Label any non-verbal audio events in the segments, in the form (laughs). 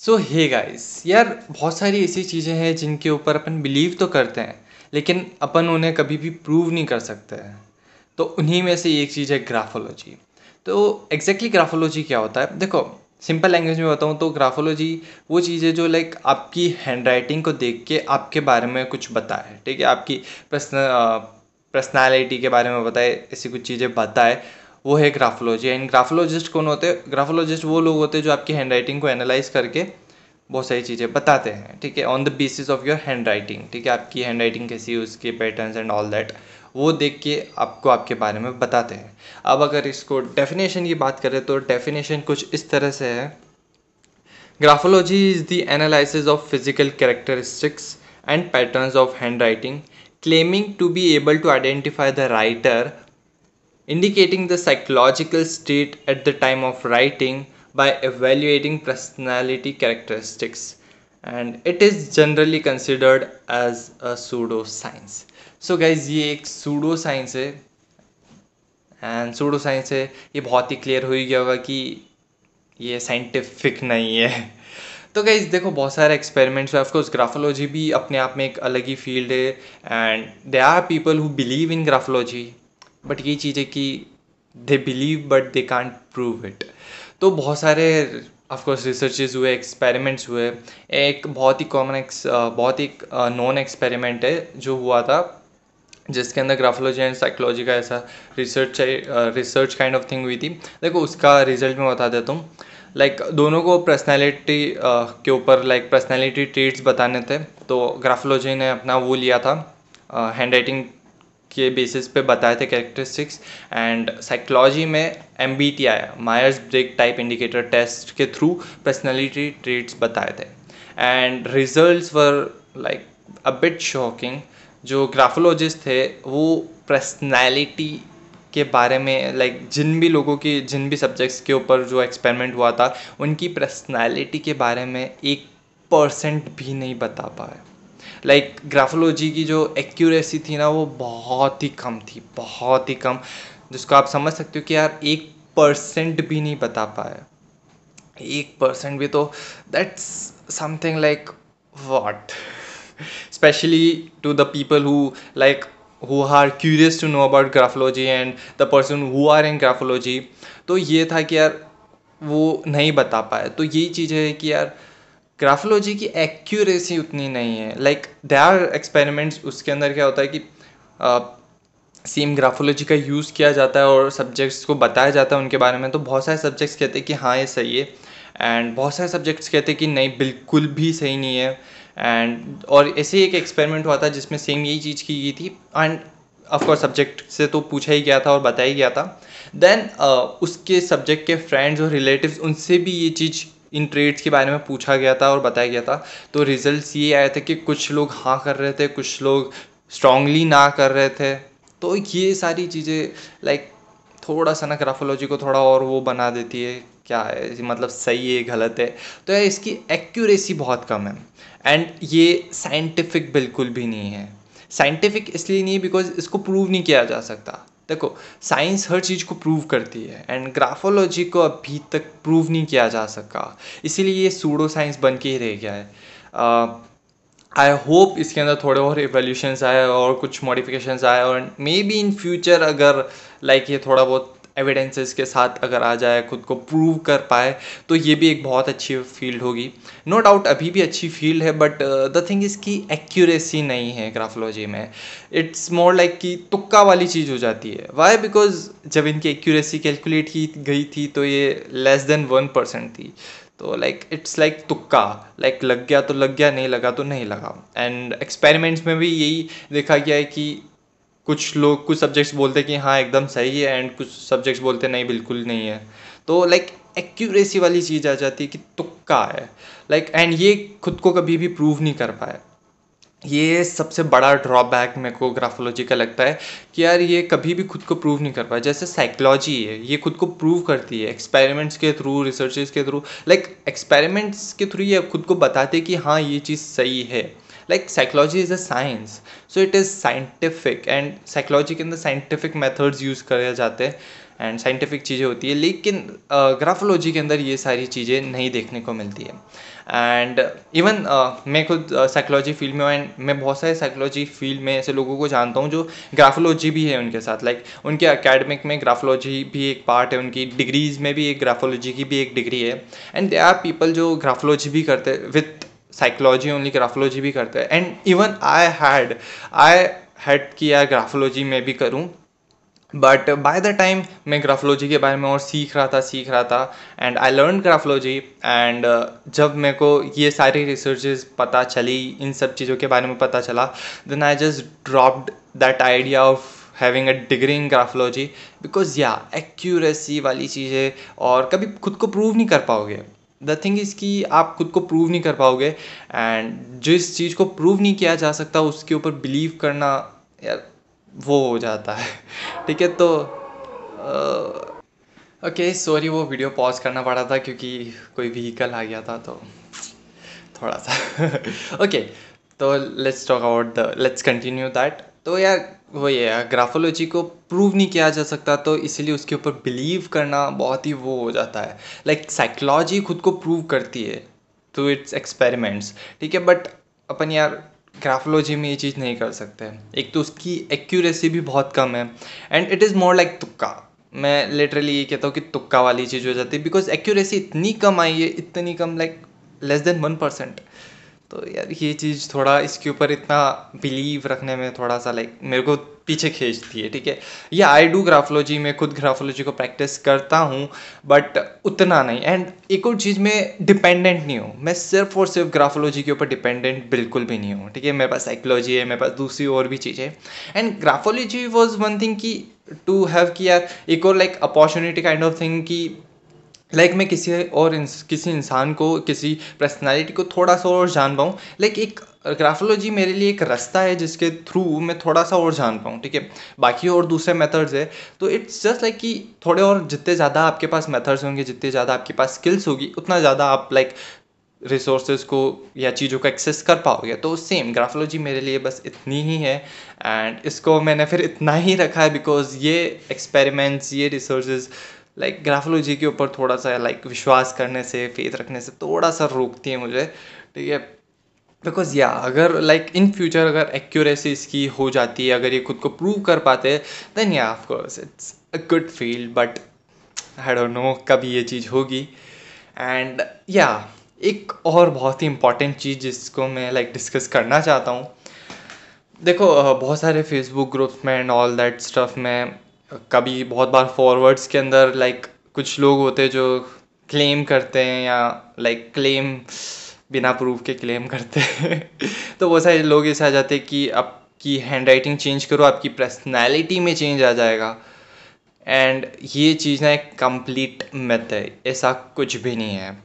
सो hey guys यार बहुत सारी ऐसी चीज़ें हैं जिनके ऊपर अपन बिलीव तो करते हैं, लेकिन अपन उन्हें कभी भी प्रूव नहीं कर सकते हैं। तो उन्हीं में से एक चीज़ है ग्राफोलॉजी तो एग्जैक्टली ग्राफोलॉजी क्या होता है? देखो सिंपल लैंग्वेज में बताऊँ तो ग्राफोलॉजी वो चीज़ है जो लाइक आपकी हैंड राइटिंग को देख के आपके बारे में कुछ बताए, ठीक है? आपकी पर्सनल पर्सनैलिटी के बारे में बताए, ऐसी कुछ चीज़ें बताए। वो है ग्राफोलॉजी। एंड ग्राफोलॉजिस्ट कौन होते? हैं ग्राफोलॉजिस्ट वो लोग होते हैं जो आपकी हैंड राइटिंग को एनालाइज करके बहुत सारी चीज़ें बताते हैं, ठीक है? On the basis of your handwriting ठीक है? आपकी हैंड राइटिंग कैसी है, उसके पैटर्न्स एंड ऑल दैट वो देख के आपको आपके बारे में बताते हैं। अब अगर इसको डेफिनेशन की बात करें तो डेफिनेशन कुछ इस तरह से है। Graphology is the analysis of physical characteristics and patterns of handwriting claiming to be able to identify the writer indicating the psychological state at the time of writing by evaluating personality characteristics and it is generally considered as a pseudoscience so guys ये एक pseudo science है and pseudo science है ये बहुत ही clear हो ही गया होगा कि ये साइंटिफिक नहीं है तो गाइज़ देखो बहुत सारे एक्सपेरिमेंट्स है ऑफकोर्स ग्राफोलॉजी भी अपने आप में एक अलग ही फ़ील्ड है and they are people who believe in graphology but ये चीज़ है कि they believe but they can't prove it तो बहुत सारे ऑफकोर्स रिसर्चेज हुए एक्सपेरिमेंट्स हुए। एक बहुत ही कॉमन एक्स बहुत ही नॉन एक्सपेरिमेंट है जो हुआ था जिसके अंदर ग्राफोलॉजी एंड साइकोलॉजी का ऐसा research research kind of thing हुई थी। देखो उसका रिज़ल्ट मैं बता देता हूँ। लाइक like, दोनों को पर्सनैलिटी uh, के ऊपर लाइक पर्सनैलिटी ट्रेट्स बताने थे। तो ग्राफोलॉजी ने अपना वो लिया था हैंड राइटिंग के बेसिस पे बताए थे कैरेक्टरिस्टिक्स एंड साइकोलॉजी में एम बी टी आया Myers Briggs type indicator test के थ्रू पर्सनैलिटी ट्रेट्स बताए थे। And result were like a bit shocking जो ग्राफोलॉजिस्ट थे वो पर्सनैलिटी के बारे में लाइक like, जिन भी लोगों की जिन भी सब्जेक्ट्स के ऊपर जो एक्सपेरिमेंट हुआ था उनकी पर्सनैलिटी के बारे में एक परसेंट भी नहीं बता पाए। लाइक ग्राफोलॉजी की जो एक्यूरेसी थी ना, वो बहुत ही कम थी, बहुत ही कम। जिसको आप समझ सकते हो कि यार, एक परसेंट भी नहीं बता पाया। एक परसेंट भी तो that's something like what specially to the people who like who are curious to know about graphology and the person who are in graphology तो ये था कि यार, वो नहीं बता पाए तो यही चीज़ है कि यार ग्राफोलॉजी की एक्यूरेसी उतनी नहीं है। लाइक दे आर एक्सपेरिमेंट्स उसके अंदर क्या होता है कि सेम ग्राफोलॉजी का यूज़ किया जाता है और सब्जेक्ट्स को बताया जाता है उनके बारे में। तो बहुत सारे सब्जेक्ट्स कहते हैं कि हाँ ये सही है। एंड बहुत सारे सब्जेक्ट्स कहते हैं कि नहीं बिल्कुल भी सही नहीं है। एंड और ऐसे एक एक्सपेरिमेंट हुआ था जिसमें सेम यही चीज़ की गई थी। एंड ऑफकोर्स सब्जेक्ट से तो पूछा ही गया था और बताया ही गया था। देन uh, उसके सब्जेक्ट के फ्रेंड्स और रिलेटिव्स उनसे भी ये चीज़ इन ट्रेड्स के बारे में पूछा गया था और बताया गया था। तो रिजल्ट्स ये आए थे कि कुछ लोग हाँ कर रहे थे, कुछ लोग स्ट्रांगली ना कर रहे थे। तो ये सारी चीज़ें लाइक थोड़ा सा ना ग्राफोलॉजी को थोड़ा और वो बना देती है, क्या है मतलब सही है, गलत है। तो यार इसकी एक्यूरेसी बहुत कम है। एंड ये साइंटिफिक बिल्कुल भी नहीं है। साइंटिफिक इसलिए नहीं है बिकॉज़ इसको प्रूव नहीं किया जा सकता। देखो साइंस हर चीज़ को प्रूव करती है एंड ग्राफोलॉजी को अभी तक प्रूव नहीं किया जा सका। इसीलिए ये सूडो साइंस बन के ही रह गया है। आई होप इसके अंदर थोड़े और एवोल्यूशंस आए और कुछ मॉडिफिकेशंस आए और मे बी इन फ्यूचर अगर लाइक like ये थोड़ा बहुत एविडेंसेस के साथ अगर आ जाए, खुद को प्रूव कर पाए तो ये भी एक बहुत अच्छी फ़ील्ड होगी। नो no डाउट अभी भी अच्छी फ़ील्ड है बट द थिंग इज़ की एक्यूरेसी नहीं है ग्राफोलॉजी में। इट्स मोर लाइक कि तुक्का वाली चीज़ हो जाती है। वाई बिकॉज़ जब इनकी एक्यूरेसी कैलकुलेट की गई थी तो ये लेस देन वन परसेंट थी। तो लाइक इट्स लाइक तुक्का। लाइक लग गया तो लग गया, नहीं लगा तो नहीं लगा। एंड एक्सपेरिमेंट्स में भी यही देखा गया है कि कुछ लोग, कुछ सब्जेक्ट्स बोलते हैं कि हाँ एकदम सही है एंड कुछ सब्जेक्ट्स बोलते नहीं, बिल्कुल नहीं है। तो लाइक एक्यूरेसी वाली चीज़ आ जाती है कि तुक्का है। लाइक एंड ये खुद को कभी भी प्रूव नहीं कर पाए। ये सबसे बड़ा ड्रॉबैक मेरे को ग्राफोलॉजी का लगता है कि यार, ये कभी भी खुद को प्रूव नहीं कर पाया जैसे साइकोलॉजी है, ये खुद को प्रूव करती है एक्सपेरिमेंट्स के थ्रू रिसर्चेस के थ्रू लाइक एक्सपेरिमेंट्स के थ्रू ये खुद को बताते कि हाँ ये चीज़ सही है। Like psychology is a science so it is scientific and psychology के अंदर साइंटिफिक मेथड्स यूज़ करे जाते हैं एंड साइंटिफिक चीज़ें होती है। लेकिन ग्राफोलॉजी के अंदर ये सारी चीज़ें नहीं देखने को मिलती है। एंड इवन uh, मैं खुद साइकोलॉजी फ़ील्ड में एंड मैं बहुत सारे साइकोलॉजी फ़ील्ड में ऐसे लोगों को जानता हूँ जो ग्राफोलॉजी भी है उनके साथ। लाइक like, उनके अकेडमिक में ग्राफोलॉजी भी एक पार्ट है उनकी डिग्रीज में भी एक ग्राफोलॉजी की भी एक डिग्री है। एंड दे आर पीपल जो ग्राफोलॉजी भी करते हैं विथ साइकोलॉजी ओनली ग्राफोलॉजी भी करते हैं। And even I had I had किया ग्राफोलॉजी में भी करूँ। बट बाय द टाइम मैं ग्राफोलॉजी के बारे में और सीख रहा था, सीख रहा था and I learn graphology and जब मेरे को ये सारी रिसर्चेज पता चली, इन सब चीज़ों के बारे में पता चला then I just dropped that idea of having a degree in graphology because या एक्यूरेसी वाली चीज़ें और कभी खुद को प्रूव नहीं कर पाओगे। द थिंग इज़ कि आप खुद को प्रूव नहीं कर पाओगे एंड जिस चीज़ को प्रूव नहीं किया जा सकता उसके ऊपर बिलीव करना यार वो हो जाता है। (laughs) ठीक है तो ओके uh, सॉरी okay, वो वीडियो पॉज करना पड़ा था क्योंकि कोई व्हीकल आ गया था तो थोड़ा सा। ओके (laughs) okay, तो let's talk about the let's continue that तो यार, वो ये ग्राफोलॉजी को प्रूव नहीं किया जा सकता तो इसीलिए उसके ऊपर बिलीव करना बहुत ही वो हो जाता है। लाइक साइकोलॉजी खुद को प्रूव करती है थ्रू इट्स एक्सपेरिमेंट्स ठीक है? बट अपन यार ग्राफोलॉजी में ये चीज़ नहीं कर सकते। एक तो उसकी एक्यूरेसी भी बहुत कम है and it is more like तुक्का। मैं लिटरली ये कहता हूँ कि तुक्का वाली चीज़ हो जाती है बिकॉज़ एक्यूरेसी इतनी कम आई है, इतनी कम like less than one percent तो यार ये चीज़ थोड़ा इसके ऊपर इतना बिलीव रखने में थोड़ा सा लाइक मेरे को पीछे खींचती है, ठीक है? या आई डू ग्राफोलॉजी मैं खुद ग्राफोलॉजी को प्रैक्टिस करता हूँ बट उतना नहीं। एंड एक और चीज़ में डिपेंडेंट नहीं हूँ। मैं सिर्फ़ और सिर्फ़ ग्राफोलॉजी के ऊपर डिपेंडेंट बिल्कुल भी नहीं हूँ, ठीक है? मेरे पास साइकोलॉजी है, मेरे पास दूसरी और भी चीज़ें and graphology was one thing की टू हैव कि यार एक और like opportunity kind of thing की लाइक मैं किसी और किसी इंसान को, किसी पर्सनैलिटी को थोड़ा सा और जान पाऊँ। लाइक एक ग्राफोलॉजी मेरे लिए एक रास्ता है जिसके थ्रू मैं थोड़ा सा और जान पाऊँ, ठीक है? बाकी और दूसरे मेथड्स है। तो इट्स जस्ट लाइक कि थोड़े और जितने ज़्यादा आपके पास मेथड्स होंगे, जितने ज़्यादा आपके पास स्किल्स होगी, उतना ज़्यादा आप लाइक रिसोर्सेज को या चीज़ों को एक्सेस कर पाओगे। तो सेम ग्राफोलॉजी मेरे लिए बस इतनी ही है। एंड इसको मैंने फिर इतना ही रखा है बिकॉज़ ये एक्सपेरिमेंट्स ये रिसोर्सेज लाइक ग्राफोलॉजी के ऊपर थोड़ा सा लाइक विश्वास करने से फेथ रखने से थोड़ा सा रोकती है मुझे ठीक है? बिकॉज़ या अगर लाइक इन फ्यूचर अगर एक्यूरेसी इसकी हो जाती है अगर ये खुद को प्रूव कर पाते देन या of course it's a good field but I don't know कभी ये चीज़ होगी। एंड या एक और बहुत ही इंपॉर्टेंट चीज़ जिसको मैं लाइक like, डिस्कस करना चाहता हूँ। देखो बहुत सारे फेसबुक ग्रुप्स में एंड ऑल दैट स्टफ़ में कभी बहुत बार फॉरवर्ड्स के अंदर लाइक कुछ लोग होते हैं जो क्लेम करते हैं या लाइक क्लेम बिना प्रूफ के क्लेम करते हैं। (laughs) तो बहुत सारे लोग ऐसे आ जाते हैं कि आपकी हैंड राइटिंग चेंज करो, आपकी पर्सनैलिटी में चेंज आ जाएगा। एंड ये चीज़ ना एक कंप्लीट मेथ है, ऐसा कुछ भी नहीं है।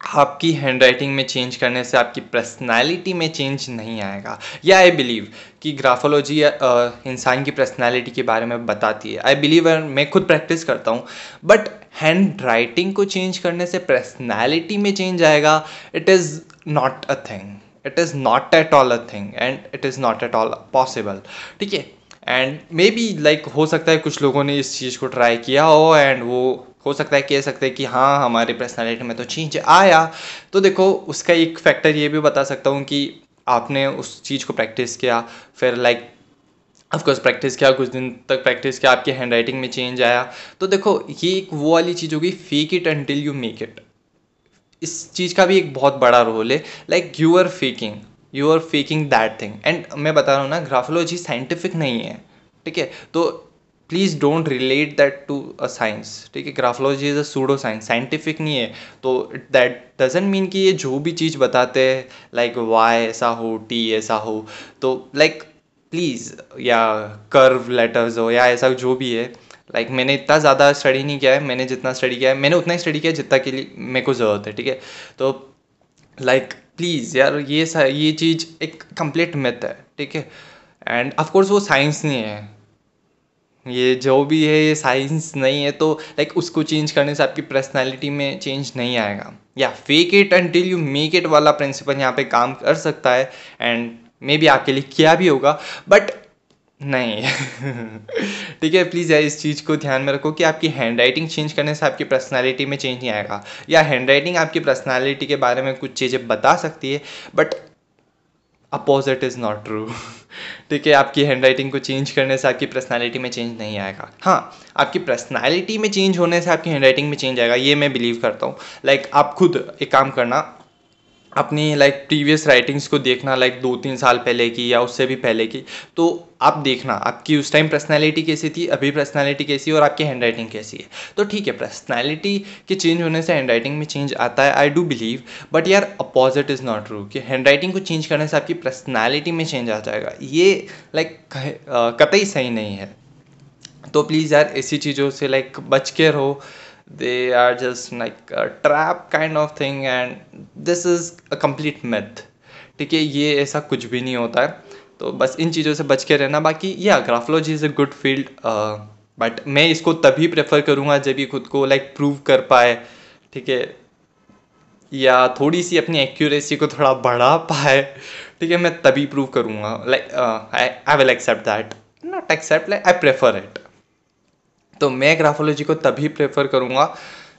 आपकी हैंड राइटिंग में चेंज करने से आपकी पर्सनैलिटी में चेंज नहीं आएगा। या आई बिलीव कि ग्राफोलॉजी इंसान की पर्सनैलिटी के बारे में बताती है। आई बिलीव मैं खुद प्रैक्टिस करता हूँ बट हैंड राइटिंग को चेंज करने से पर्सनैलिटी में चेंज आएगा it is not a thing it is not at all a thing and it is not at all possible ठीक है? एंड मे बी लाइक हो सकता है कुछ लोगों ने इस चीज़ को ट्राई किया हो एंड वो हो सकता है, कह सकते हैं कि हाँ हमारे पर्सनैलिटी में तो चेंज आया। तो देखो, उसका एक फैक्टर ये भी बता सकता हूँ कि आपने उस चीज़ को प्रैक्टिस किया, फिर लाइक ऑफकोर्स प्रैक्टिस किया, कुछ दिन तक प्रैक्टिस किया, आपकी हैंड राइटिंग में चेंज आया। तो देखो, ये एक वो वाली चीज़ होगी fake it until you make it इस चीज़ का भी एक बहुत बड़ा रोल है like you are faking you are faking that thing and मैं बता रहा हूँ ना ग्राफोलॉजी साइंटिफिक नहीं है, ठीक है? तो please don't relate that to a science ठीक है graphology is a pseudo science scientific नहीं है। तो दैट डजेंट मीन कि ये जो भी चीज़ बताते हैं लाइक वाई ऐसा हो टी ऐसा हो तो लाइक प्लीज़ या कर्व लेटर्स हो या ऐसा जो भी है लाइक like, मैंने इतना ज़्यादा स्टडी नहीं किया है मैंने जितना स्टडी किया है मैंने उतना ही स्टडी किया जितना के लिए मेरे को ज़रूरत है ठीक है? तो लाइक like, प्लीज़ यार ये ये चीज़ एक कंप्लीट मिथ है ठीक है? एंड ऑफकोर्स वो साइंस नहीं है। ये जो भी है, ये साइंस नहीं है तो लाइक उसको चेंज करने से आपकी पर्सनैलिटी में चेंज नहीं आएगा। या fake it until you make it वाला प्रिंसिपल यहाँ पे काम कर सकता है एंड मे बी आपके लिए किया भी होगा बट नहीं। (laughs) ठीक है प्लीज़ इस चीज़ को ध्यान में रखो कि आपकी हैंड राइटिंग चेंज करने से आपकी पर्सनालिटी में चेंज नहीं आएगा। या हैंड राइटिंग आपकी पर्सनालिटी के बारे में कुछ चीज़ें बता सकती है but opposite is not true. (laughs) ठीक है आपकी हैंड राइटिंग को चेंज करने से आपकी पर्सनैलिटी में चेंज नहीं आएगा। हाँ आपकी पर्सनैलिटी में चेंज होने से आपकी हैंड राइटिंग में चेंज आएगा ये मैं बिलीव करता हूँ। लाइक like, आप खुद एक काम करना अपनी लाइक प्रीवियस राइटिंग्स को देखना लाइक दो तीन साल पहले की या उससे भी पहले की। तो आप देखना, आपकी उस टाइम पर्सनैलिटी कैसी थी, अभी पर्सनैलिटी कैसी है और आपकी हैंड राइटिंग कैसी है। तो ठीक है पर्सनैलिटी के चेंज होने से हैंड राइटिंग में चेंज आता है आई डू बिलीव बट यार अपोजिट इज़ नॉट ट्रू कि हैंड राइटिंग को चेंज करने से आपकी पर्सनैलिटी में चेंज आ जाएगा। ये लाइक कतई सही नहीं है। तो प्लीज़ यार ऐसी चीज़ों से लाइक बच के रहो। They are just like a trap kind of thing and this is a complete myth. ठीक है ये ऐसा कुछ भी नहीं होता है। तो बस इन चीज़ों से बच के रहना। बाकी या graphology is a good field but मैं इसको तभी प्रेफर करूँगा जब ये खुद को लाइक like, प्रूव कर पाए। ठीक है? या थोड़ी सी अपनी एक्यूरेसी को थोड़ा बढ़ा पाए। ठीक है मैं तभी प्रूव करूँगा। Like I will accept that not accept like I prefer it तो मैं ग्राफोलॉजी को तभी प्रेफर करूँगा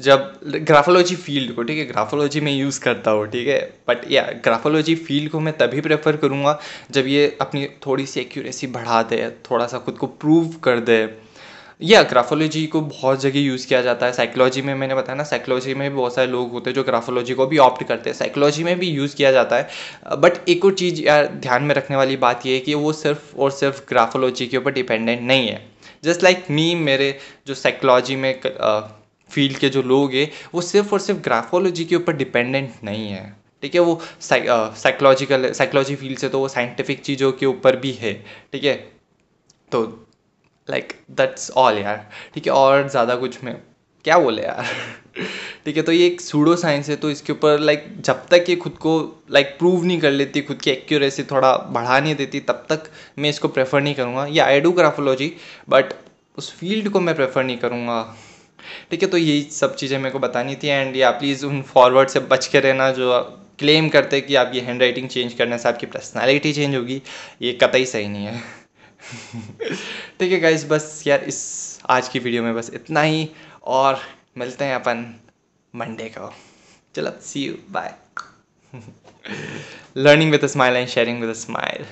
जब ग्राफोलॉजी फ़ील्ड को, ठीक है? ग्राफोलॉजी में यूज़ करता हूँ, ठीक है? बट या ग्राफोलॉजी फ़ील्ड को मैं तभी प्रेफर करूँगा जब ये अपनी थोड़ी सी एक्यूरेसी बढ़ा दे थोड़ा सा खुद को प्रूव कर दे। या ग्राफोलॉजी को बहुत जगह यूज़ किया जाता है। साइकोलॉजी में मैंने बताया ना साइकोलॉजी में भी बहुत सारे लोग होते हैं जो ग्राफोलॉजी को भी ऑप्ट करते हैं। साइकोलॉजी में भी यूज़ किया जाता है। बट एक और चीज़ यार ध्यान में रखने वाली बात यह है कि वो सिर्फ़ और सिर्फ़ ग्राफोलॉजी के ऊपर डिपेंडेंट नहीं है। जस्ट लाइक मी, मेरे जो साइकोलॉजी में फ़ील्ड के जो लोग हैं, वो सिर्फ़ और सिर्फ़ ग्राफोलॉजी के ऊपर डिपेंडेंट नहीं है। ठीक है, वो साइकोलॉजिकल साइकोलॉजी फ़ील्ड से तो वो साइंटिफिक चीज़ों के ऊपर भी है। ठीक है? तो लाइक दैट्स ऑल यार। ठीक है, और ज़्यादा कुछ मैं, क्या बोले यार? (laughs) ठीक है तो ये एक सूडो साइंस है तो इसके ऊपर लाइक जब तक ये खुद को लाइक प्रूव नहीं कर लेती, खुद की एक्यूरेसी थोड़ा बढ़ा नहीं देती, तब तक मैं इसको प्रेफर नहीं करूँगा। या आई डू ग्राफोलॉजी बट उस फ़ील्ड को मैं प्रेफर नहीं करूँगा। ठीक है तो यही सब चीज़ें मेरे को बतानी थी एंड या प्लीज़ उन फॉरवर्ड से बच के रहना, जो क्लेम करते कि आप ये हैंड राइटिंग चेंज करने से आपकी पर्सनैलिटी चेंज होगी, ये कतई सही नहीं है। (laughs) ठीक है गाइज़ बस यार, इस आज की वीडियो में बस इतना ही, और मिलते हैं अपन मंडे को। चलो see you bye learning with a smile and sharing with a smile